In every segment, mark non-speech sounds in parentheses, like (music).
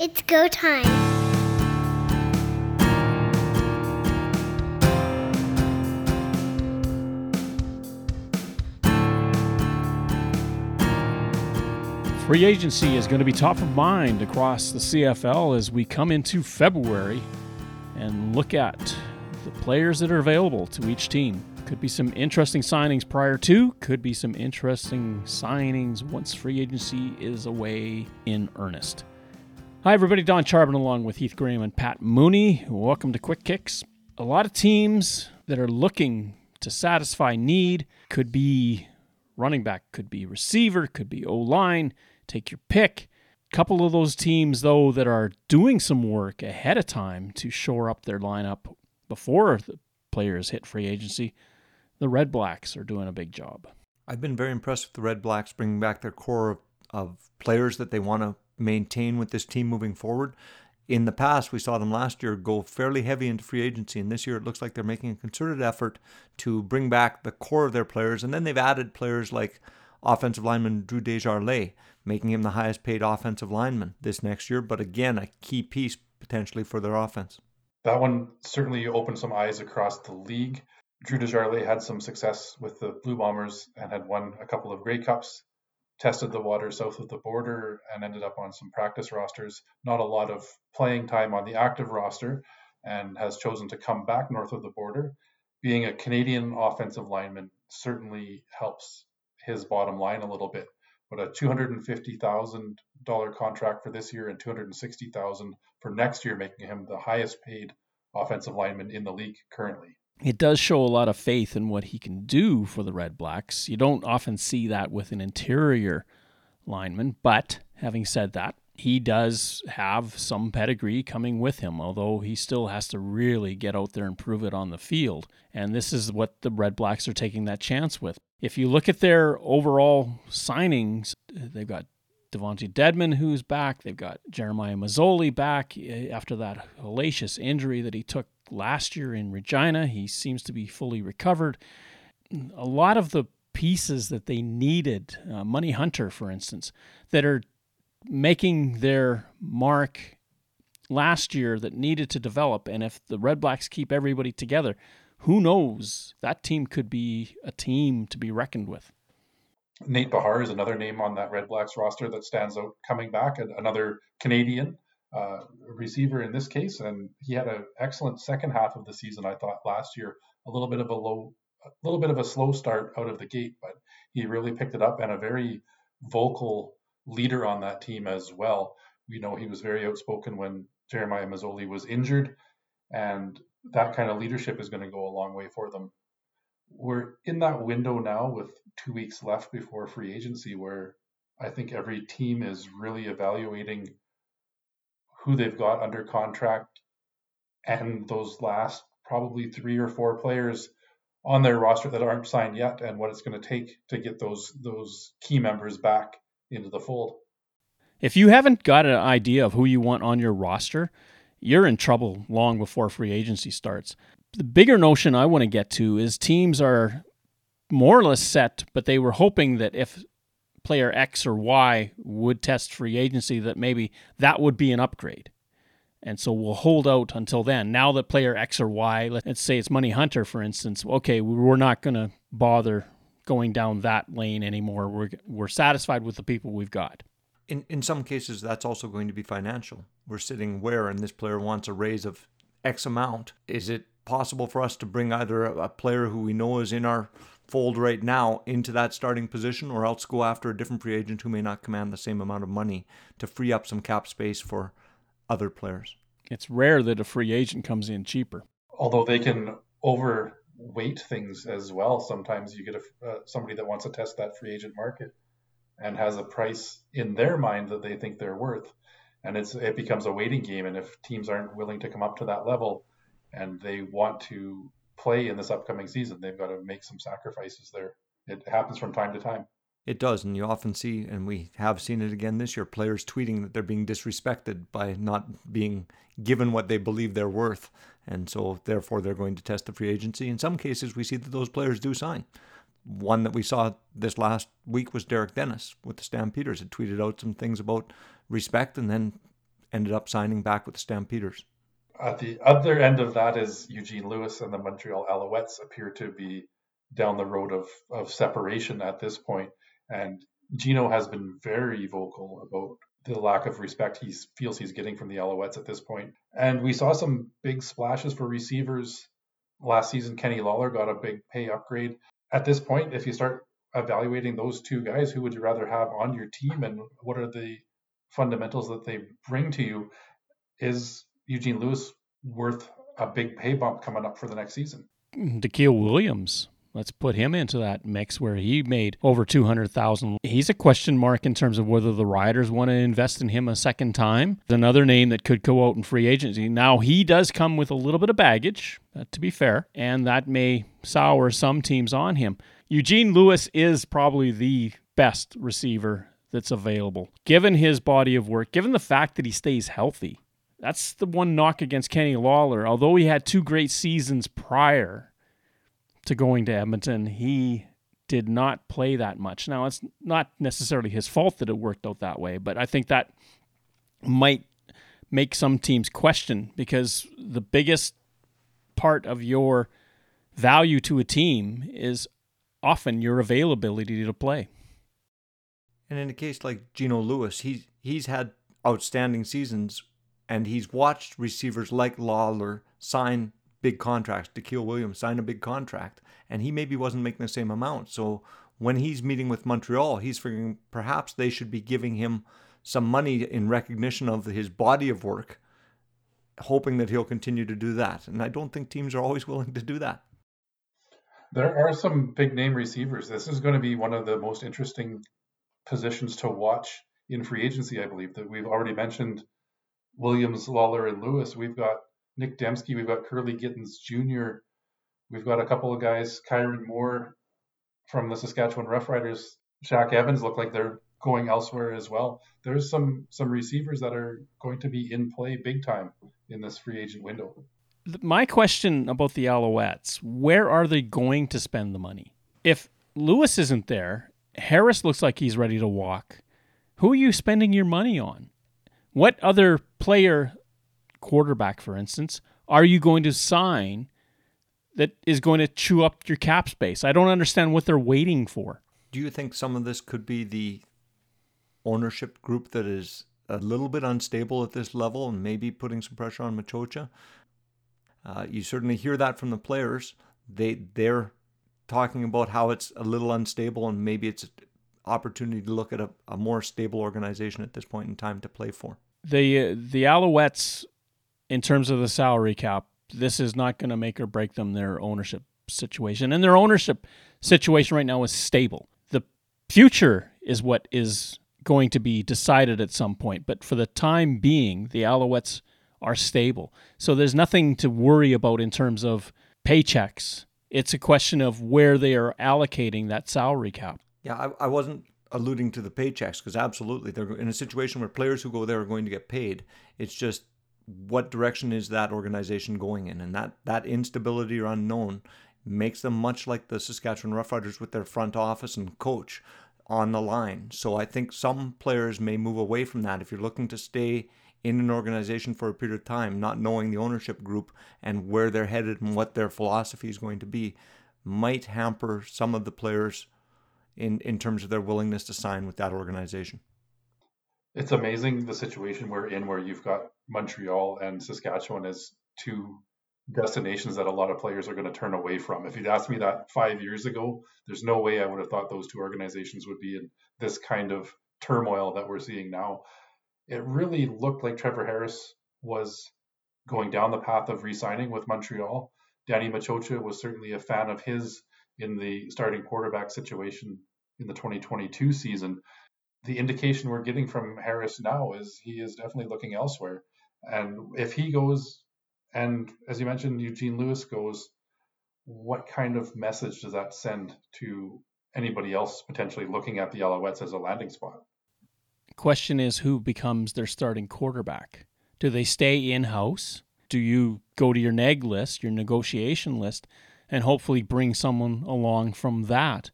It's go time. Free agency is going to be top of mind across the CFL as we come into February and look at the players that are available to each team. Could be some interesting signings prior to, could be some interesting signings once free agency is away in earnest. Hi, everybody. Don Charbon along with Heath Graham and Pat Mooney. Welcome to Quick Kicks. A lot of teams that are looking to satisfy need could be running back, could be receiver, could be O line. Take your pick. A couple of those teams, though, that are doing some work ahead of time to shore up their lineup before the players hit free agency, the Red Blacks are doing a big job. I've been very impressed with the Red Blacks bringing back their core of, of players that they want to maintain with this team moving forward. In the past, we saw them last year go fairly heavy into free agency, and this year it looks like they're making a concerted effort to bring back the core of their players. And then they've added players like offensive lineman Drew Desjarlais, making him the highest paid offensive lineman this next year, but again, a key piece potentially for their offense. That one certainly opened some eyes across the league. Drew Desjarlais had some success with the Blue Bombers and had won a couple of Grey Cups, tested the water south of the border, and ended up on some practice rosters. Not a lot of playing time on the active roster, and has chosen to come back north of the border. Being a Canadian offensive lineman certainly helps his bottom line a little bit. But a two hundred and fifty thousand dollar contract for this year and 260,000 for next year, making him the highest paid offensive lineman in the league currently. It does show a lot of faith in what he can do for the Red Blacks. You don't often see that with an interior lineman, but having said that, he does have some pedigree coming with him, although he still has to really get out there and prove it on the field. And this is what the Red Blacks are taking that chance with. If you look at their overall signings, they've got Devontae Dedmon, who's back. They've got Jeremiah Masoli back eh, after that hellacious injury that he took last year in Regina. He seems to be fully recovered. A lot of the pieces that they needed, uh, Money Hunter, for instance, that are making their mark last year that needed to develop. And if the Red Blacks keep everybody together, who knows? That team could be a team to be reckoned with. Nate Behar is another name on that Red Blacks roster that stands out coming back, another Canadian uh, receiver in this case. And he had an excellent second half of the season, I thought, last year. A little bit of a low, a little bit of a slow start out of the gate, but he really picked it up and a very vocal leader on that team as well. We know he was very outspoken when Jeremiah Masoli was injured, and that kind of leadership is going to go a long way for them. We're in that window now with two weeks left before free agency where I think every team is really evaluating who they've got under contract and those last probably three or four players on their roster that aren't signed yet and what it's going to take to get those those key members back into the fold. If you haven't got an idea of who you want on your roster, you're in trouble long before free agency starts. The bigger notion I want to get to is teams are more or less set, but they were hoping that if player X or Y would test free agency, that maybe that would be an upgrade. And so we'll hold out until then. Now that player X or Y, let's say it's Money Hunter, for instance, okay, we're not going to bother going down that lane anymore. We're we're satisfied with the people we've got. In in some cases, that's also going to be financial. We're sitting where, and this player wants a raise of X amount. Is it possible for us to bring either a, a player who we know is in our fold right now into that starting position, or else go after a different free agent who may not command the same amount of money to free up some cap space for other players? It's rare that a free agent comes in cheaper. Although they can overweight things as well. Sometimes you get a, uh, somebody that wants to test that free agent market and has a price in their mind that they think they're worth, and it's it becomes a waiting game. And if teams aren't willing to come up to that level, and they want to play in this upcoming season, they've got to make some sacrifices there. It happens from time to time. It does, and you often see, and we have seen it again this year, players tweeting that they're being disrespected by not being given what they believe they're worth. And so, therefore, they're going to test the free agency. In some cases, we see that those players do sign. One that we saw this last week was Derek Dennis with the Stampeders. Had tweeted out some things about respect and then ended up signing back with the Stampeders. At the other end of that is Eugene Lewis and the Montreal Alouettes appear to be down the road of, of separation at this point. And Gino has been very vocal about the lack of respect he feels he's getting from the Alouettes at this point. And we saw some big splashes for receivers last season. Kenny Lawler got a big pay upgrade. At this point, if you start evaluating those two guys, who would you rather have on your team and what are the fundamentals that they bring to you? Is Eugene Lewis worth a big pay bump coming up for the next season? Daikiel Williams Let's put him into that mix where he made over 200,000. He's a question mark in terms of whether the Riders want to invest in him a second time. Another name that could go out in free agency. Now, he does come with a little bit of baggage, uh, to be fair, and that may sour some teams on him. Eugene Lewis is probably the best receiver that's available. Given his body of work, given the fact that he stays healthy, that's the one knock against Kenny Lawler. Although he had two great seasons prior, to going to Edmonton, he did not play that much. Now, it's not necessarily his fault that it worked out that way, but I think that might make some teams question because the biggest part of your value to a team is often your availability to play. And in a case like Gino Lewis, he's he's had outstanding seasons and he's watched receivers like Lawler sign big contracts. Daikiel Williams signed a big contract, and he maybe wasn't making the same amount. So when he's meeting with Montreal, he's figuring perhaps they should be giving him some money in recognition of his body of work, hoping that he'll continue to do that. And I don't think teams are always willing to do that. There are some big name receivers. This is going to be one of the most interesting positions to watch in free agency, I believe. That we've already mentioned Williams, Lawler, and Lewis. We've got Nick Demski, we've got Kurleigh Gittens Jr., we've got a couple of guys, Kyran Moore from the Saskatchewan Roughriders, Shaq Evans look like they're going elsewhere as well. There's some some receivers that are going to be in play big time in this free agent window. My question about the Alouettes, where are they going to spend the money? If Lewis isn't there, Harris looks like he's ready to walk. Who are you spending your money on? What other player quarterback, for instance, are you going to sign that is going to chew up your cap space? I don't understand what they're waiting for. Do you think some of this could be the ownership group that is a little bit unstable at this level and maybe putting some pressure on Maciocia? Uh, you certainly hear that from the players. They they're talking about how it's a little unstable and maybe it's an opportunity to look at a, a more stable organization at this point in time to play for. The the Alouettes in terms of the salary cap, this is not going to make or break them their ownership situation. And their ownership situation right now is stable. The future is what is going to be decided at some point. But for the time being, the Alouettes are stable. So there's nothing to worry about in terms of paychecks. It's a question of where they are allocating that salary cap. Yeah, I, I wasn't alluding to the paychecks because absolutely they're in a situation where players who go there are going to get paid. It's just what direction is that organization going in? And that, that instability or unknown makes them much like the Saskatchewan Roughriders with their front office and coach on the line. So I think some players may move away from that if you're looking to stay in an organization for a period of time, not knowing the ownership group and where they're headed and what their philosophy is going to be, might hamper some of the players in, in terms of their willingness to sign with that organization. It's amazing the situation we're in where you've got Montreal and Saskatchewan as two destinations that a lot of players are going to turn away from. If you'd asked me that five years ago, there's no way I would have thought those two organizations would be in this kind of turmoil that we're seeing now. It really looked like Trevor Harris was going down the path of re-signing with Montreal. Danny Maciocia was certainly a fan of his in the starting quarterback situation in the 2022 season. The indication we're getting from Harris now is he is definitely looking elsewhere. And if he goes, and as you mentioned, Eugene Lewis goes, what kind of message does that send to anybody else potentially looking at the Alouettes as a landing spot? Question is who becomes their starting quarterback? Do they stay in house? Do you go to your neg list, your negotiation list, and hopefully bring someone along from that?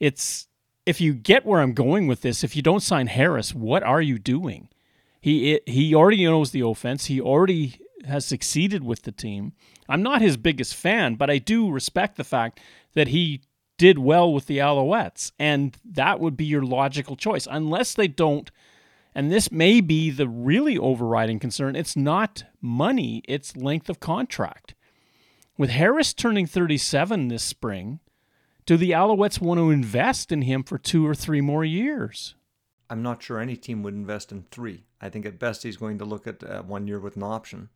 It's if you get where I'm going with this, if you don't sign Harris, what are you doing? He he already knows the offense. He already has succeeded with the team. I'm not his biggest fan, but I do respect the fact that he did well with the Alouettes, and that would be your logical choice, unless they don't. And this may be the really overriding concern. It's not money; it's length of contract. With Harris turning 37 this spring, do the Alouettes want to invest in him for two or three more years? I'm not sure any team would invest in three. I think at best he's going to look at uh, one year with an option.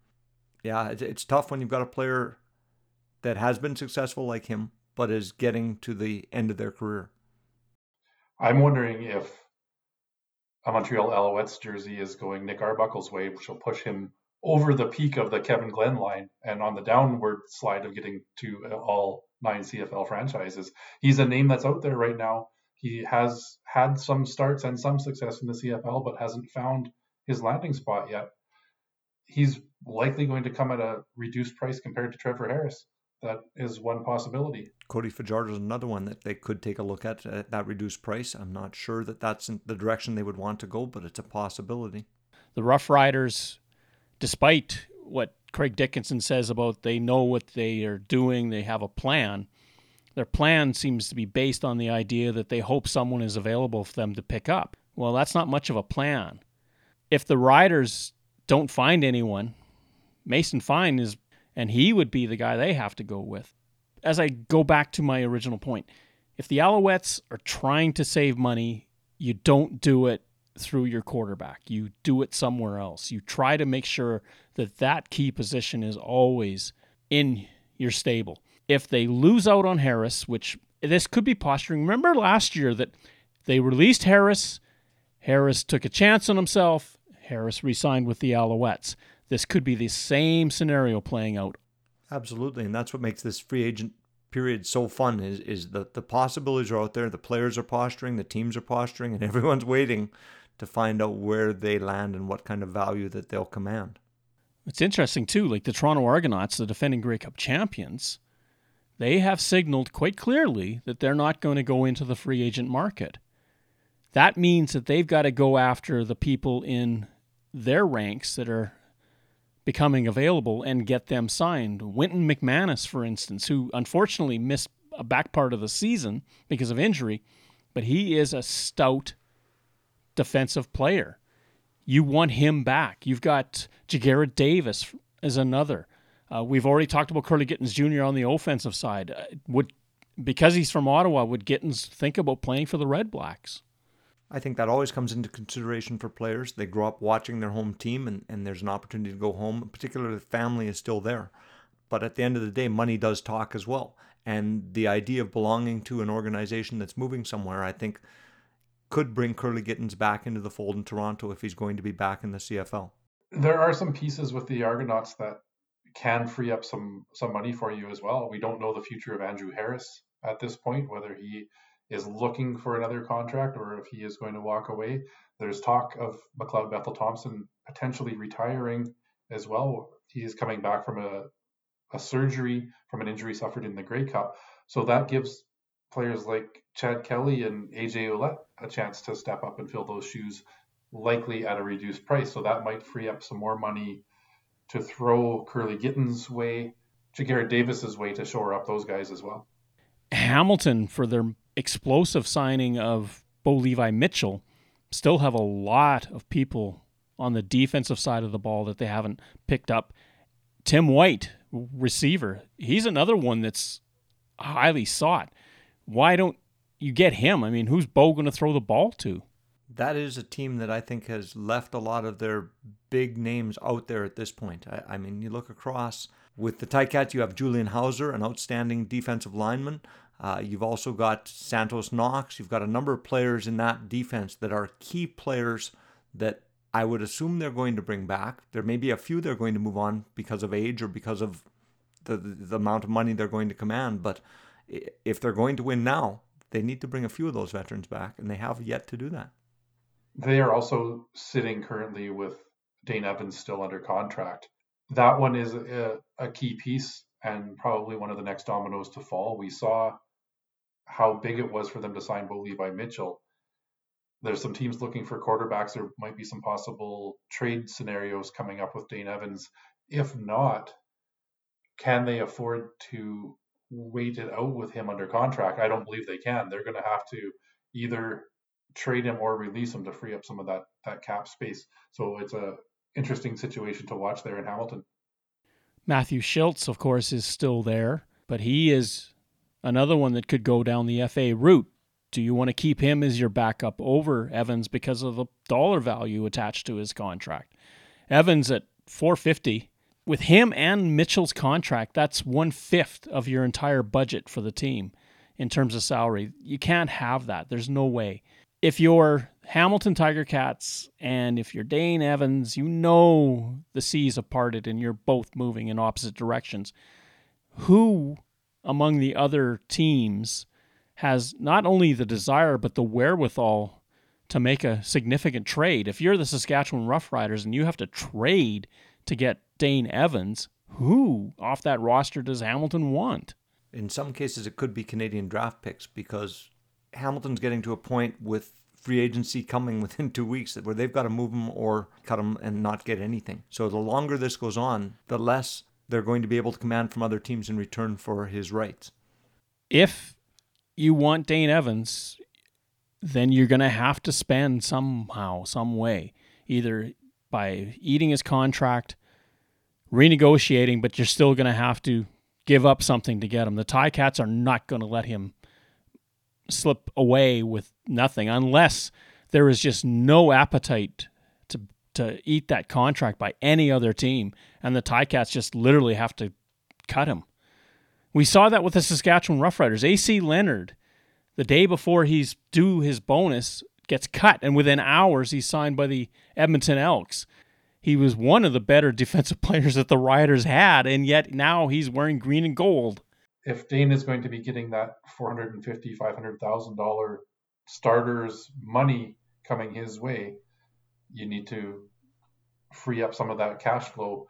Yeah, it's, it's tough when you've got a player that has been successful like him, but is getting to the end of their career. I'm wondering if a Montreal Alouettes jersey is going Nick Arbuckle's way, which will push him over the peak of the Kevin Glenn line and on the downward slide of getting to all nine CFL franchises. He's a name that's out there right now he has had some starts and some success in the CFL, but hasn't found his landing spot yet. He's likely going to come at a reduced price compared to Trevor Harris. That is one possibility. Cody Fajardo is another one that they could take a look at at that reduced price. I'm not sure that that's the direction they would want to go, but it's a possibility. The Rough Riders, despite what Craig Dickenson says about they know what they are doing, they have a plan their plan seems to be based on the idea that they hope someone is available for them to pick up. Well, that's not much of a plan. If the riders don't find anyone, Mason Fine is, and he would be the guy they have to go with. As I go back to my original point, if the Alouettes are trying to save money, you don't do it through your quarterback. You do it somewhere else. You try to make sure that that key position is always in your stable if they lose out on Harris, which this could be posturing. Remember last year that they released Harris, Harris took a chance on himself, Harris re signed with the Alouettes. This could be the same scenario playing out. Absolutely, and that's what makes this free agent period so fun is is that the possibilities are out there, the players are posturing, the teams are posturing, and (laughs) everyone's waiting to find out where they land and what kind of value that they'll command. It's interesting too, like the Toronto Argonauts, the defending Grey Cup champions, they have signaled quite clearly that they're not going to go into the free agent market. That means that they've got to go after the people in their ranks that are becoming available and get them signed. Wynton McManis, for instance, who unfortunately missed a back part of the season because of injury, but he is a stout defensive player. You want him back. You've got Ja'Gared Davis as another. Uh, we've already talked about Kurleigh Gittens Jr. on the offensive side. Uh, would because he's from Ottawa, would Gittens think about playing for the Red Blacks? I think that always comes into consideration for players. They grow up watching their home team, and, and there's an opportunity to go home. Particularly, the family is still there. But at the end of the day, money does talk as well. And the idea of belonging to an organization that's moving somewhere, I think, could bring Kurleigh Gittens back into the fold in Toronto if he's going to be back in the CFL. There are some pieces with the Argonauts that can free up some some money for you as well. We don't know the future of Andrew Harris at this point, whether he is looking for another contract or if he is going to walk away. There's talk of McLeod Bethel Thompson potentially retiring as well. He is coming back from a, a surgery from an injury suffered in the Grey Cup. So that gives players like Chad Kelly and AJ Ouellette a chance to step up and fill those shoes, likely at a reduced price. So that might free up some more money to throw Kurleigh Gittens' way, to Garrett Davis's way to shore up those guys as well. Hamilton, for their explosive signing of Bo Levi Mitchell, still have a lot of people on the defensive side of the ball that they haven't picked up. Tim White, receiver, he's another one that's highly sought. Why don't you get him? I mean, who's Bo going to throw the ball to? that is a team that I think has left a lot of their big names out there at this point. I, I mean, you look across with the Ticats, you have Julian Howsare, an outstanding defensive lineman. Uh, you've also got Santos Knox. You've got a number of players in that defense that are key players that I would assume they're going to bring back. There may be a few they're going to move on because of age or because of the, the amount of money they're going to command. But if they're going to win now, they need to bring a few of those veterans back, and they have yet to do that. They are also sitting currently with Dane Evans still under contract. That one is a, a key piece and probably one of the next dominoes to fall. We saw how big it was for them to sign Bo Levi Mitchell. there's some teams looking for quarterbacks. There might be some possible trade scenarios coming up with Dane Evans. If not, can they afford to wait it out with him under contract? I don't believe they can. They're going to have to either trade him or release him to free up some of that that cap space. So it's a interesting situation to watch there in Hamilton. Matthew Shiltz, of course, is still there, but he is another one that could go down the FA route. Do you want to keep him as your backup over Evans because of the dollar value attached to his contract? Evans at 450 with him and Mitchell's contract, that's one fifth of your entire budget for the team in terms of salary. You can't have that. There's no way. If you're Hamilton Tiger Cats and if you're Dane Evans, you know the seas have parted and you're both moving in opposite directions. Who among the other teams has not only the desire but the wherewithal to make a significant trade? If you're the Saskatchewan Roughriders and you have to trade to get Dane Evans, who off that roster does Hamilton want? In some cases, it could be Canadian draft picks because Hamilton's getting to a point with free agency coming (laughs) within two weeks where they've got to move him or cut him and not get anything. So the longer this goes on, the less they're going to be able to command from other teams in return for his rights. If you want Dane Evans, then you're going to have to spend somehow, some way, either by eating his contract, renegotiating, but you're still going to have to give up something to get him. The Ticats are not going to let him slip away with nothing unless there is just no appetite to to eat that contract by any other team, and the Ticats just literally have to cut him. We saw that with the Saskatchewan Roughriders. AC Leonard, the day before he's due his bonus, gets cut, and within hours he's signed by the Edmonton Elks. He was one of the better (laughs) defensive players that the Riders had, and yet now he's wearing green and gold. If Dane is going to be getting that four hundred and fifty, five hundred thousand dollar starters money coming his way, you need to free up some of that cash flow.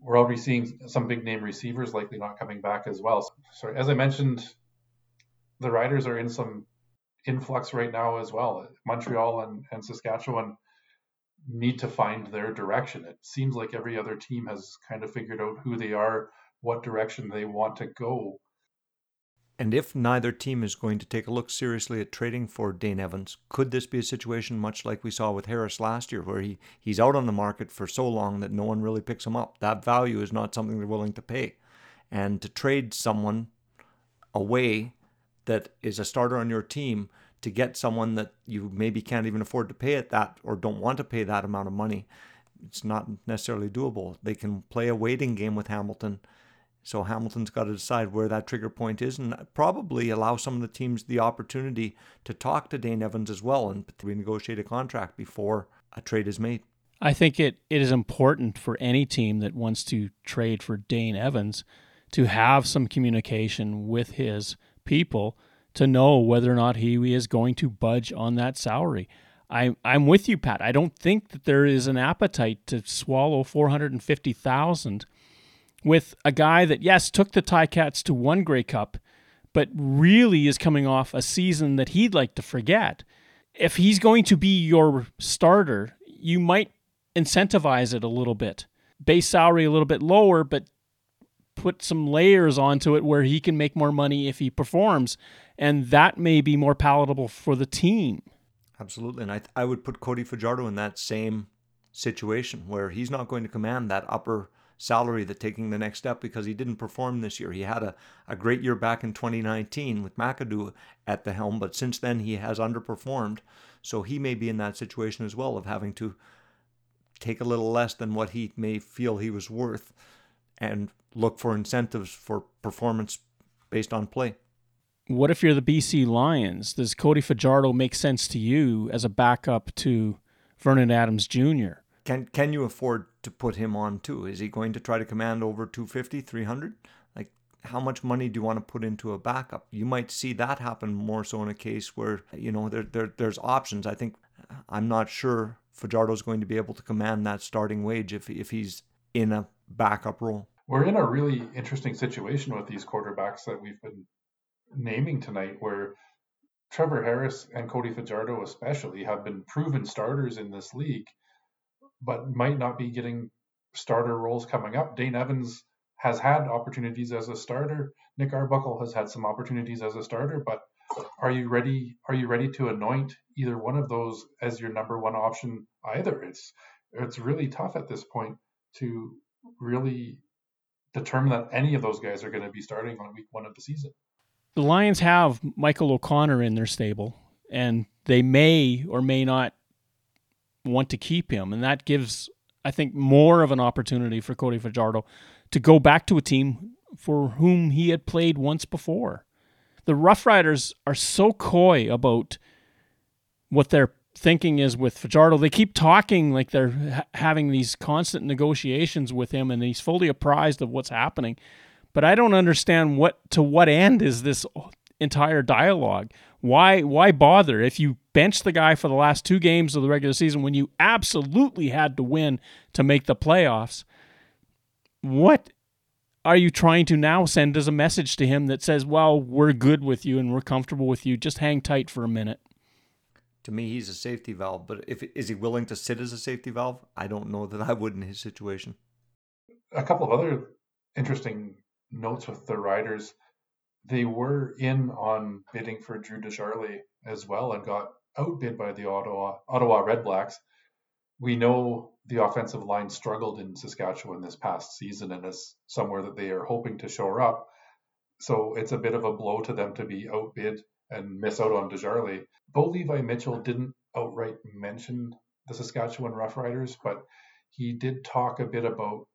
We're already seeing some big name receivers likely not coming back as well. So, as I mentioned, the Riders are in some influx right now as well. Montreal and, and Saskatchewan need to find their direction. It seems like every other team has kind of figured out who they are, what direction they want to go. And if neither team is going to take a look seriously at trading for Dane Evans, could this be a situation much like we saw with Harris last year, where he, he's out on the market for so long that no one really picks him up? That value is not something they're willing to pay. And to trade someone away that is a starter on your team to get someone that you maybe can't even afford to pay at that or don't want to pay that amount of money, it's not necessarily doable. They can play a waiting game with Hamilton. So Hamilton's got to decide where that trigger point is and probably allow some of the teams the opportunity to talk to Dane Evans as well and renegotiate a contract before a trade is made. I think it, it is important for any team that wants to trade for Dane Evans to have some communication with his people to know whether or not he is going to budge on that salary. I'm I'm with you, Pat. I don't think that there is an appetite to swallow 450000 with a guy that, yes, took the Ticats to one Grey Cup, but really is coming off a season that he'd like to forget. If he's going to be your starter, you might incentivize it a little bit. Base salary a little bit lower, but put some layers onto it where he can make more money if he performs and that may be more palatable for the team. Absolutely, and I I would put Cody Fajardo in that same situation where he's not going to command that upper salary that taking the next step because he didn't perform this year. He had a, a great year back in 2019 with McAdoo at the helm, but since then he has underperformed. So he may be in that situation as well of having to take a little less than what he may feel he was worth and look for incentives for performance based on play what if you're the BC Lions? Does Cody Fajardo make sense to you as a backup to Vernon Adams Jr.? Can can you afford to put him on too? Is he going to try to command over 250, 300? Like how much money do you want to put into a backup? You might see that happen more so in a case where you know there, there there's options. I think I'm not sure Fajardo's going to be able to command that starting wage if if he's in a backup role. We're in a really interesting situation with these quarterbacks that we've been naming tonight where Trevor Harris and Cody Fajardo, especially, have been proven starters in this league, but might not be getting starter roles coming up. Dane Evans has had opportunities as a starter. Nick Arbuckle has had some opportunities as a starter, but are you ready? Are you ready to anoint either one of those as your number one option? Either it's it's really tough at this point to really determine that any of those guys are going to be starting on week one of the season. The Lions have Michael O'Connor in their stable, and they may or may not want to keep him, and that gives I think more of an opportunity for Cody Fajardo to go back to a team for whom he had played once before. The Rough Riders are so coy about what their thinking is with Fajardo. They keep talking like they're ha- having these constant negotiations with him, and he's fully apprised of what's happening. But I don't understand what to what end is this entire dialogue. Why why bother if you bench the guy for the last two games of the regular season when you absolutely had to win to make the playoffs? What are you trying to now send as a message to him that says, "Well, we're good with you and we're comfortable with you. Just hang tight for a minute." To me, he's a safety valve, but if is he willing to sit as a safety valve? I don't know that I would in his situation. A couple of other interesting notes with the riders. They were in on bidding for Drew Desjarlais as well and got outbid by the Ottawa Ottawa Red Blacks. We know the offensive line struggled in Saskatchewan this past season and is somewhere that they are hoping to shore up. So it's a bit of a blow to them to be outbid and miss out on Desjarlais. Bo Levi Mitchell didn't outright mention the Saskatchewan Roughriders, but he did talk a bit about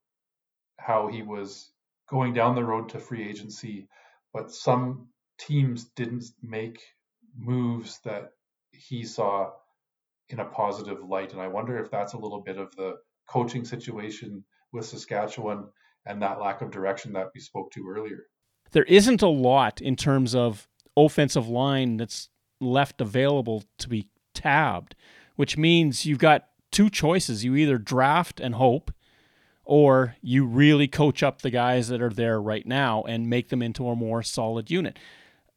how he was going down the road to free agency, but some teams didn't make moves that he saw in a positive light. And I wonder if that's a little bit of the coaching situation with Saskatchewan and that lack of direction that we spoke to earlier. There isn't a lot in terms of offensive line that's left available to be tabbed, which means you've got two choices. You either draft and hope, or you really coach up the guys that are there right now and make them into a more solid unit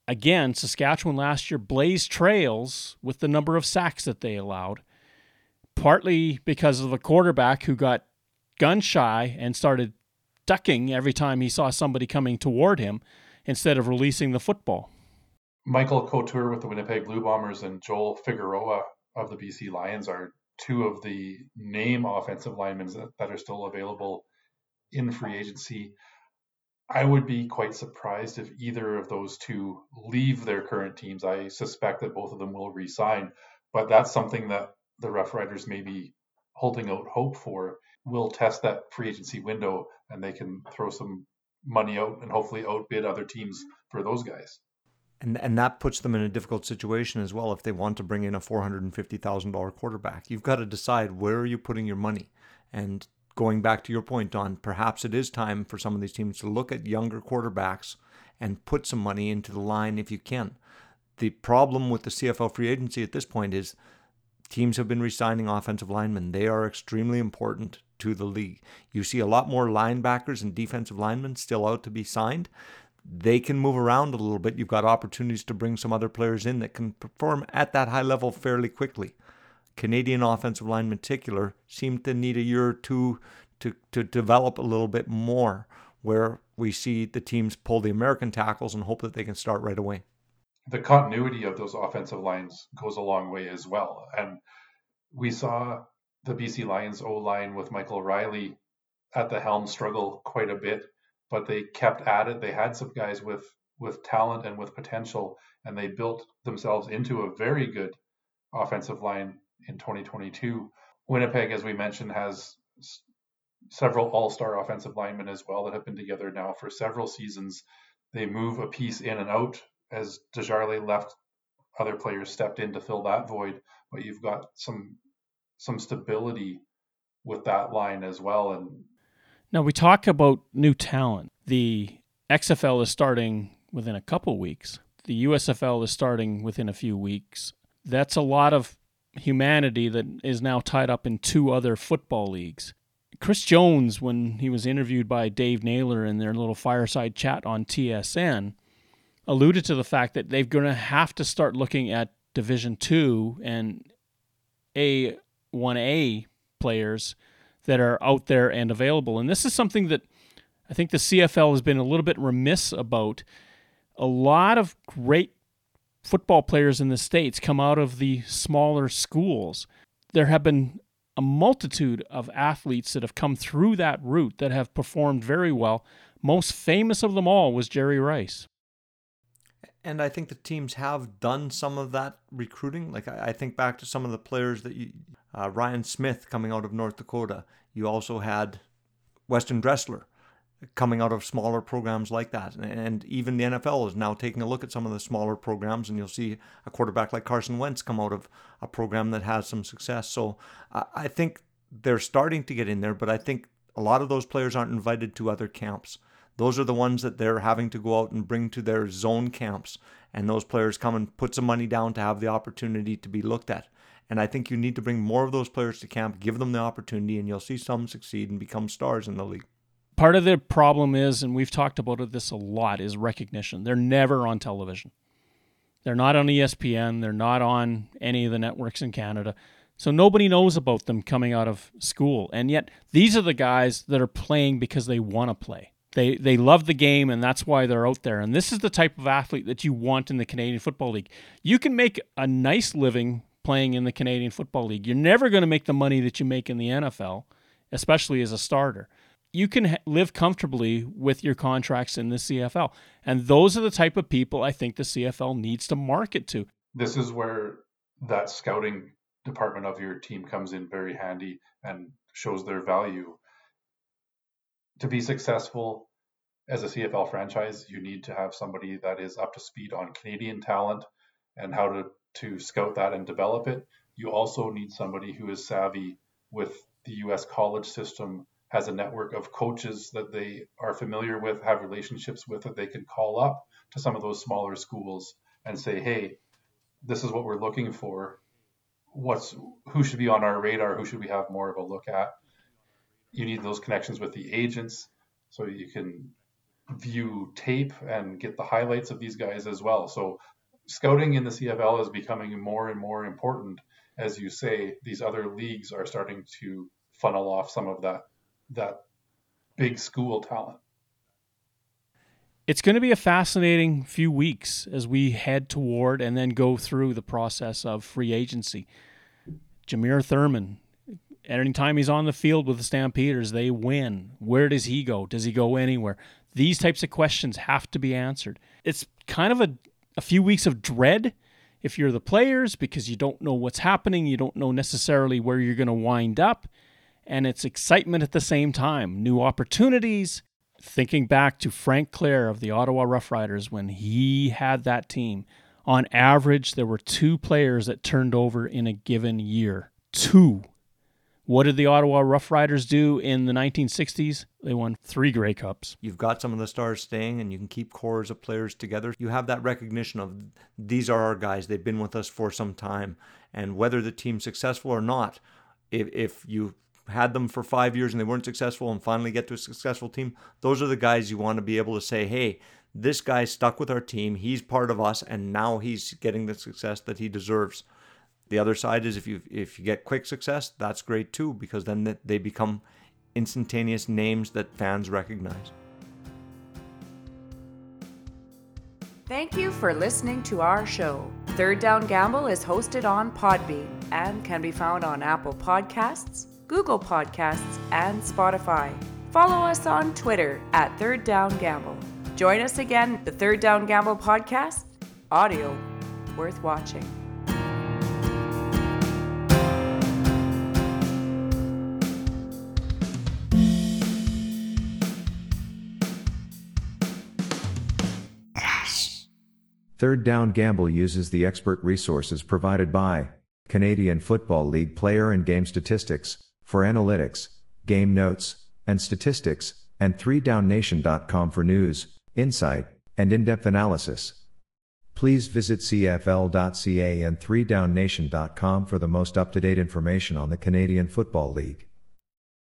again, Saskatchewan last year blazed trails with the number of sacks that they allowed, partly because of a quarterback who got gun shy and started ducking every time he saw somebody coming toward him instead of releasing the football. Michael Couture with the Winnipeg Blue Bombers and Joel Figueroa of the BC Lions are two of the name offensive linemen that, that are still available in free agency. I would be quite surprised if either of those two leave their current teams. I suspect that both of them will resign, but that's something that the Rough Riders may be holding out hope for. We'll test that free agency window and they can throw some money out and hopefully outbid other teams for those guys. And and that puts them in a difficult situation as well if they want to bring in a four hundred and fifty thousand dollar quarterback. You've got to decide where are you putting your money. And going back to your point, Don, perhaps it is time for some of these teams to look at younger quarterbacks and put some money into the line if you can. The problem with the CFL free agency at this point is teams have been resigning offensive linemen. They are extremely important to the league. You see a lot more linebackers and defensive linemen still out to be signed. They can move around a little bit. You've got opportunities to bring some other players in that can perform at that high level fairly quickly. Canadian offensive line in particular seem to need a year or two to, to develop a little bit more, where we see the teams pull the American tackles and hope that they can start right away. The continuity of those offensive lines goes a long way as well. And we saw the BC Lions O line with Michael Reilly at the helm struggle quite a bit, but they kept at it. They had some guys with with talent and with potential, and they built themselves into a very good offensive line in 2022. Winnipeg, as we mentioned, has several all-star offensive linemen as well that have been together now for several seasons. They move a piece in and out as Desjarlais left. Other players stepped in to fill that void, but you've got some some stability with that line as well. And now we talk about new talent. The XFL is starting within a couple weeks. The USFL is starting within a few weeks. That's a lot of humanity that is now tied up in two other football leagues. Chris Jones, when he was interviewed by Dave Naylor in their little fireside chat on TSN, alluded to the fact that they're going to have to start looking at Division Two and A one A players that are out there and available. And this is something that I think the CFL has been a little bit remiss about. A lot of great football players in the States come out of the smaller schools. There have been a multitude of athletes that have come through that route that have performed very well. Most famous of them all was Jerry Rice. And I think the teams have done some of that recruiting. Like I, think back to some of the players that you, uh, Ryan Smith coming out of North Dakota. You also had Weston Dressler coming out of smaller programs like that. And even the NFL is now taking a look at some of the smaller programs, and you'll see a quarterback like Carson Wentz come out of a program that has some success. So I think they're starting to get in there, but I think a lot of those players aren't invited to other camps. Those are the ones that they're having to go out and bring to their zone camps. And those players come and put some money down to have the opportunity to be looked at. And I think you need to bring more of those players to camp, give them the opportunity, and you'll see some succeed and become stars in the league part of the problem is, and we've talked about this a lot, is recognition. They're never on television. They're not on ESPN. They're not on any of the networks in Canada. So nobody knows about them coming out of school. And yet these are the guys that are playing because they want to play. They they love the game and that's why they're out there. And this is the type of athlete that you want in the Canadian Football League. You can make a nice living playing in the Canadian Football League. You're never going to make the money that you make in the NFL, especially as a starter you can ha- live comfortably with your contracts in the CFL. And those are the type of people I think the CFL needs to market to. This is where that scouting department of your team comes in very handy and shows their value. To be successful as a CFL franchise, you need to have somebody that is up to speed on Canadian talent and how to, to scout that and develop it. You also need somebody who is savvy with the US college system has a network of coaches that they are familiar with, have relationships with that they can call up to some of those smaller schools and say, "Hey, this is what we're looking for. What's who should be on our radar? Who should we have more of a look at?" You need those connections with the agents so you can view tape and get the highlights of these guys as well. So scouting in the CFL is becoming more and more important as you say these other leagues are starting to funnel off some of that that big school talent. It's going to be a fascinating few weeks as we head toward and then go through the process of free agency. Jameer Thurman, anytime he's on the field with the Stampeders, they win. Where does he go? Does he go anywhere? These types of questions have to be answered. It's kind of a, a few weeks of dread if you're the players because you don't know what's happening. You don't know necessarily where you're going to wind up and it's excitement at the same time. New opportunities. Thinking back to Frank Clair of the Ottawa Roughriders when he had that team, on average, there were two players that turned over in a given year. Two. What did the Ottawa Roughriders do in the 1960s? They won three Grey Cups. You've got some of the stars staying, and you can keep cores of players together. You have that recognition of these are our guys. They've been with us for some time. And whether the team's successful or not, if, if you had them for five years and they weren't successful and finally get to a successful team, those are the guys you want to be able to say, hey, this guy stuck with our team. He's part of us, and now he's getting the success that he deserves. The other side is if you if you get quick success, that's great too because then they become instantaneous names that fans recognize. Thank you for listening to our show. Third Down Gamble is hosted on Podbean and can be found on Apple Podcasts, Google Podcasts, and Spotify. Follow us on Twitter at Third Down Gamble. Join us again, the Third Down Gamble podcast, audio worth watching. Third Down Gamble uses the expert resources provided by Canadian Football League player and game statistics for analytics, game notes, and statistics, and 3downnation.com for news, insight, and in-depth analysis. Please visit cfl.ca and 3downnation.com for the most up-to-date information on the Canadian Football League.